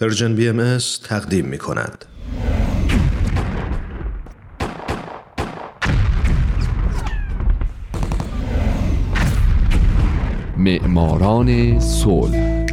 پرژن بی ام تقدیم می کند. معماران صلح.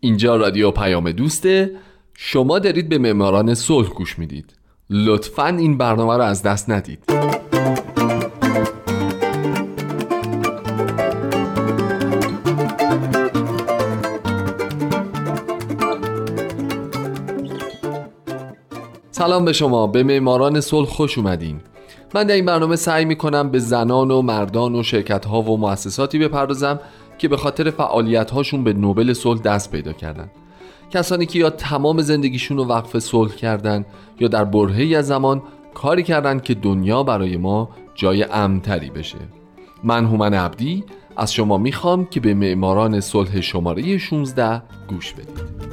اینجا رادیو پیام دوسته. شما دارید به معماران صلح گوش می‌دید. لطفا این برنامه رو از دست ندید. سلام به شما به معماران صلح خوش اومدین. من در این برنامه سعی می کنم به زنان و مردان و شرکت ها و مؤسساتی بپردازم که به خاطر فعالیت هاشون به نوبل صلح دست پیدا کردن. کسانی که یا تمام زندگیشون رو وقف صلح کردن یا در برهی از زمان کاری کردن که دنیا برای ما جای امتری بشه. من هومن عبدی از شما می‌خوام که به معماران صلح شماره 16 گوش بدید.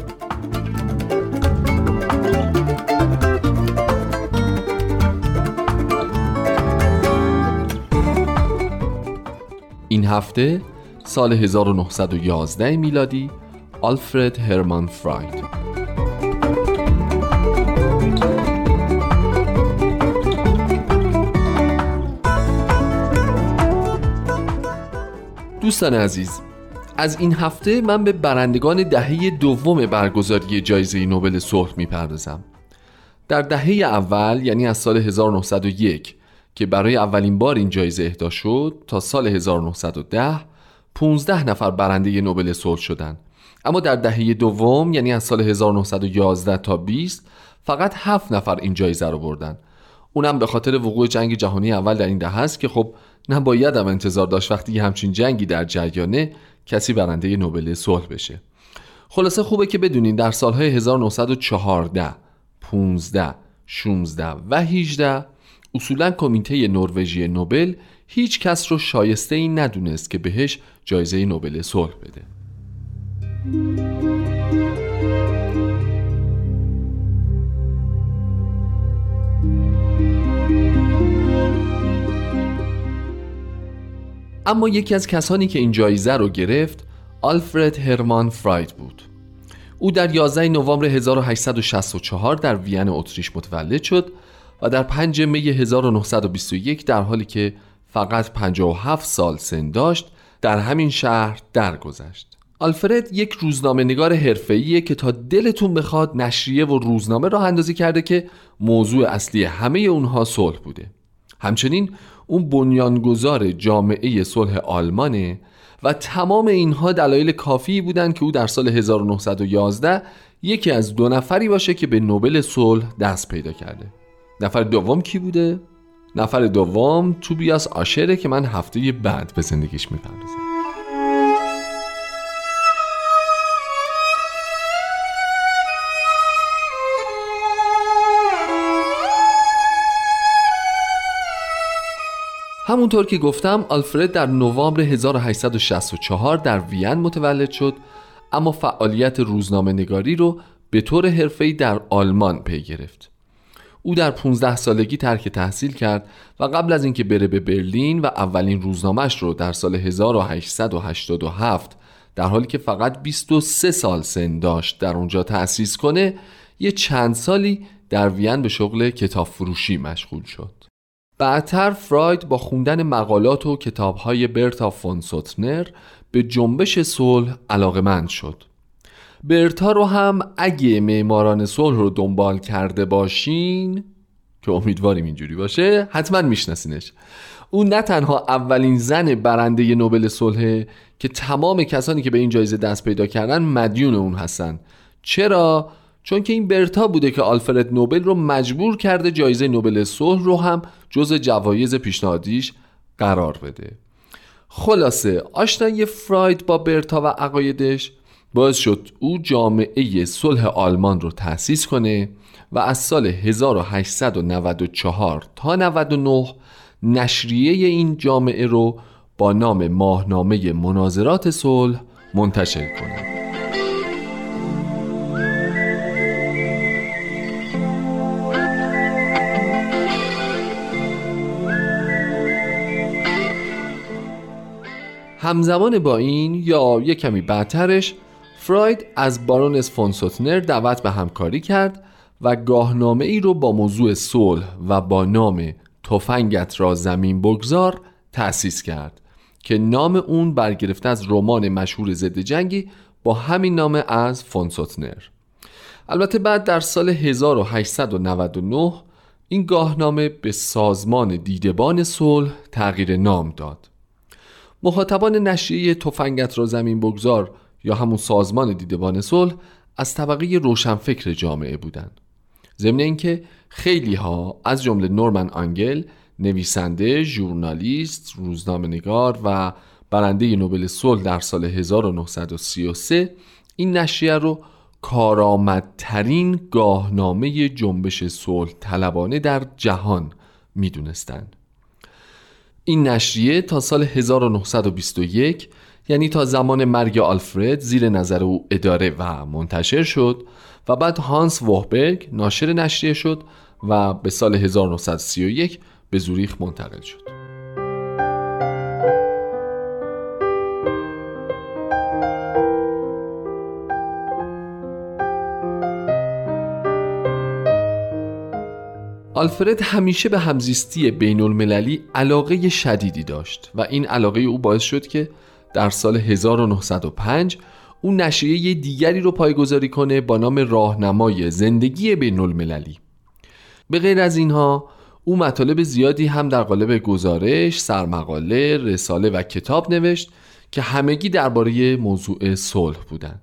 این هفته سال 1911 میلادی آلفرد هرمان فراید دوستان عزیز از این هفته من به برندگان دهه دوم برگزاری جایزه نوبل صلح می‌پردازم. در دهه اول یعنی از سال 1901 که برای اولین بار این جایزه اهدا شد تا سال 1910 15 نفر برنده نوبل صلح شدند. اما در دهه دوم یعنی از سال 1911 تا 20 فقط 7 نفر این جایزه رو بردن. اونم به خاطر وقوع جنگ جهانی اول در این دهه است که خب نباید هم انتظار داشت وقتی همچین جنگی در جریانه کسی برنده نوبل صلح بشه. خلاصه خوبه که بدونین در سالهای 1914 15 16 و 18 اصولا کمیته نروژی نوبل هیچ کس رو شایسته این ندونست که بهش جایزه نوبل صلح بده. اما یکی از کسانی که این جایزه رو گرفت آلفرد هرمان فراید بود او در 11 نوامبر 1864 در وین اتریش متولد شد و در 5 می 1921 در حالی که فقط 57 سال سن داشت در همین شهر درگذشت. آلفرد یک روزنامه نگار حرفه‌ایه که تا دلتون بخواد نشریه و روزنامه راه اندازی کرده که موضوع اصلی همه اونها صلح بوده. همچنین اون بنیانگذار جامعه صلح آلمانه و تمام اینها دلایل کافی بودند که او در سال 1911 یکی از دو نفری باشه که به نوبل صلح دست پیدا کرده. نفر دوم کی بوده؟ نفر دوم توبیاس آشره که من هفته بعد به زندگیش می‌پردازم همونطور که گفتم آلفرد در نوامبر 1864 در وین متولد شد اما فعالیت روزنامه نگاری رو به طور حرفه‌ای در آلمان پی گرفت. او در 15 سالگی ترک تحصیل کرد و قبل از اینکه بره به برلین و اولین روزنامهش رو در سال 1887 در حالی که فقط 23 سال سن داشت در اونجا تأسیس کنه یه چند سالی در وین به شغل کتاب فروشی مشغول شد. بعدتر فراید با خوندن مقالات و کتابهای برتا فون سوتنر به جنبش صلح علاقمند شد. برتا رو هم اگه معماران صلح رو دنبال کرده باشین که امیدواریم اینجوری باشه حتما میشناسینش. او نه تنها اولین زن برنده نوبل صلح که تمام کسانی که به این جایزه دست پیدا کردن مدیون اون هستن. چرا؟ چون که این برتا بوده که آلفرد نوبل رو مجبور کرده جایزه نوبل صلح رو هم جز جوایز پیشنهادیش قرار بده. خلاصه آشنایی فراید با برتا و عقایدش باعث شد او جامعه صلح آلمان رو تأسیس کنه و از سال 1894 تا 99 نشریه این جامعه رو با نام ماهنامه مناظرات صلح منتشر کنه. همزمان با این یا یک کمی بعدترش فراید از بارونس فون سوتنر دعوت به همکاری کرد و گاهنامه ای رو با موضوع صلح و با نام تفنگت را زمین بگذار تأسیس کرد که نام اون برگرفته از رمان مشهور ضد جنگی با همین نام از فون سوتنر البته بعد در سال 1899 این گاهنامه به سازمان دیدبان صلح تغییر نام داد. مخاطبان نشریه تفنگت را زمین بگذار یا همون سازمان دیدبان صلح از طبقه روشنفکر جامعه بودند ضمن اینکه خیلی ها از جمله نورمن آنگل نویسنده، ژورنالیست، روزنامه‌نگار و برنده نوبل صلح در سال 1933 این نشریه رو کارآمدترین گاهنامه جنبش صلح طلبانه در جهان می‌دونستند. این نشریه تا سال 1921 یعنی تا زمان مرگ آلفرد زیر نظر او اداره و منتشر شد و بعد هانس ووهبرگ ناشر نشریه شد و به سال 1931 به زوریخ منتقل شد. آلفرد همیشه به همزیستی بین المللی علاقه شدیدی داشت و این علاقه او باعث شد که در سال 1905 او نشریه دیگری رو پایگذاری کنه با نام راهنمای زندگی بین المللی به غیر از اینها او مطالب زیادی هم در قالب گزارش، سرمقاله، رساله و کتاب نوشت که همگی درباره موضوع صلح بودند.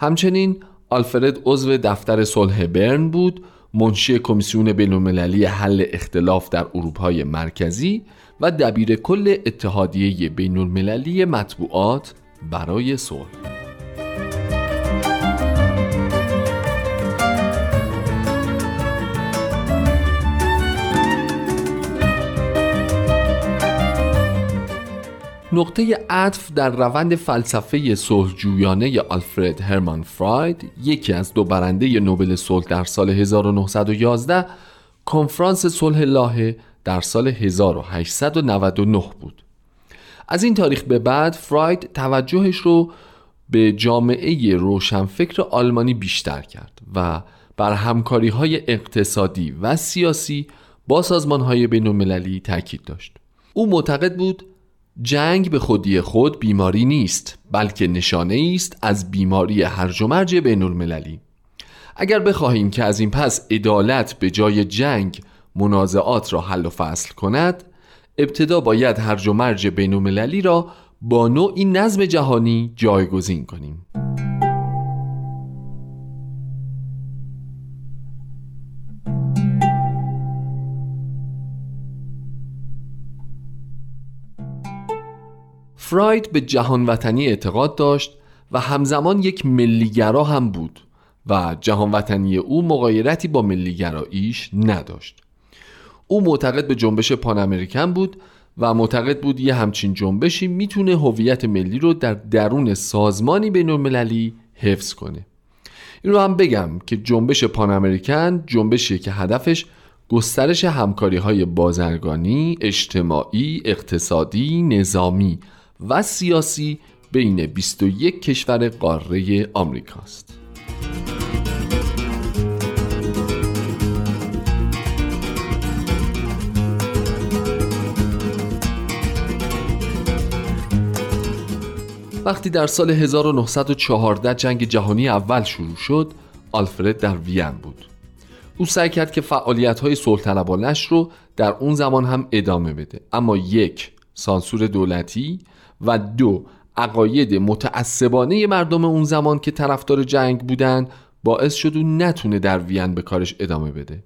همچنین آلفرد عضو دفتر صلح برن بود منشی کمیسیون بینالمللی حل اختلاف در اروپای مرکزی و دبیر کل اتحادیه بینالمللی مطبوعات برای صلح. نقطه عطف در روند فلسفه صلحجویانه آلفرد هرمان فراید یکی از دو برنده نوبل صلح در سال 1911 کنفرانس صلح لاهه در سال 1899 بود. از این تاریخ به بعد فراید توجهش رو به جامعه روشنفکر آلمانی بیشتر کرد و بر همکاری های اقتصادی و سیاسی با سازمان های بین تاکید داشت. او معتقد بود جنگ به خودی خود بیماری نیست بلکه نشانه است از بیماری هرج و مرج بین المللی اگر بخواهیم که از این پس عدالت به جای جنگ منازعات را حل و فصل کند ابتدا باید هرج و مرج بین المللی را با نوعی نظم جهانی جایگزین کنیم. فراید به جهان وطنی اعتقاد داشت و همزمان یک ملیگرا هم بود و جهان وطنی او مقایرتی با ملیگراییش نداشت. او معتقد به جنبش پان امریکن بود و معتقد بود یه همچین جنبشی می‌تونه هویت ملی رو در درون سازمانی بین المللی حفظ کنه. این رو هم بگم که جنبش پان امریکن جنبشیه که هدفش گسترش همکاری های بازرگانی، اجتماعی، اقتصادی، نظامی و سیاسی بین 21 کشور قاره آمریکاست. وقتی در سال 1914 جنگ جهانی اول شروع شد آلفرد در وین بود او سعی کرد که فعالیت های رو در اون زمان هم ادامه بده اما یک سانسور دولتی و دو عقاید متعصبانه مردم اون زمان که طرفدار جنگ بودن باعث شد او نتونه در وین به کارش ادامه بده.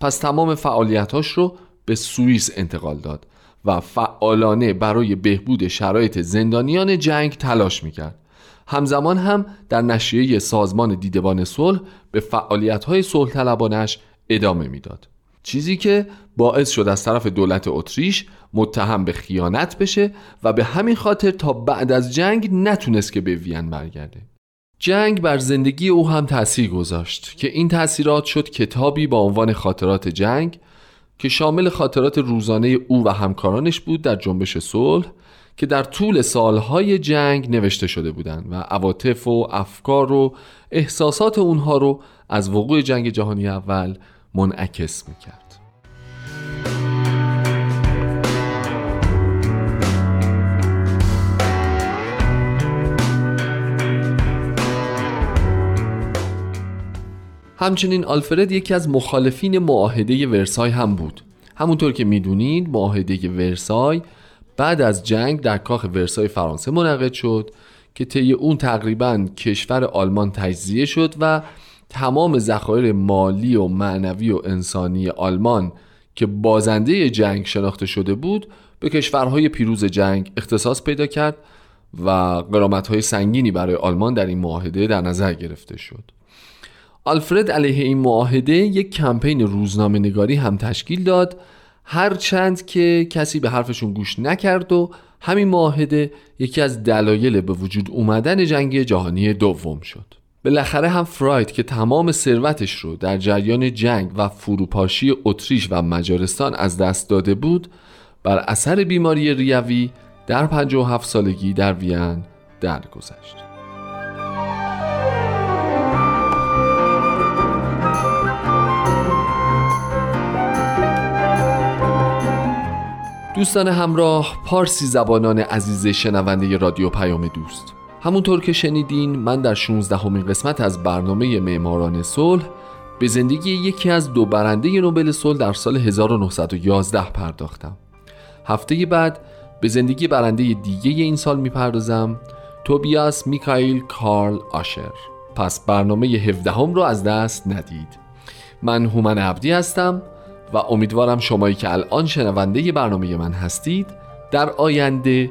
پس تمام فعالیتاش رو به سوئیس انتقال داد و فعالانه برای بهبود شرایط زندانیان جنگ تلاش می‌کرد. همزمان هم در نشریه سازمان دیدبان صلح به فعالیت‌های صلح ادامه می‌داد. چیزی که باعث شد از طرف دولت اتریش متهم به خیانت بشه و به همین خاطر تا بعد از جنگ نتونست که به وین برگرده. جنگ بر زندگی او هم تاثیر گذاشت که این تاثیرات شد کتابی با عنوان خاطرات جنگ که شامل خاطرات روزانه او و همکارانش بود در جنبش صلح که در طول سالهای جنگ نوشته شده بودند و عواطف و افکار و احساسات اونها رو از وقوع جنگ جهانی اول منعکس می‌کرد. همچنین آلفرد یکی از مخالفین معاهده ورسای هم بود. همونطور که می‌دونید معاهده ورسای بعد از جنگ در کاخ ورسای فرانسه منعقد شد که طی اون تقریبا کشور آلمان تجزیه شد و تمام ذخایر مالی و معنوی و انسانی آلمان که بازنده جنگ شناخته شده بود به کشورهای پیروز جنگ اختصاص پیدا کرد و قرامتهای سنگینی برای آلمان در این معاهده در نظر گرفته شد. آلفرد علیه این معاهده یک کمپین روزنامه نگاری هم تشکیل داد هرچند که کسی به حرفشون گوش نکرد و همین معاهده یکی از دلایل به وجود اومدن جنگ جهانی دوم شد. بالاخره هم فراید که تمام ثروتش رو در جریان جنگ و فروپاشی اتریش و مجارستان از دست داده بود بر اثر بیماری ریوی در 57 سالگی در وین درگذشت. دوستان همراه پارسی زبانان عزیز شنونده رادیو پیام دوست همونطور که شنیدین من در 16 همین قسمت از برنامه معماران صلح به زندگی یکی از دو برنده نوبل صلح در سال 1911 پرداختم. هفته بعد به زندگی برنده دیگه این سال می‌پردازم توبیاس میکایل کارل آشر. پس برنامه 17 هم رو از دست ندید. من هومن عبدی هستم و امیدوارم شمایی که الان شنونده برنامه من هستید در آینده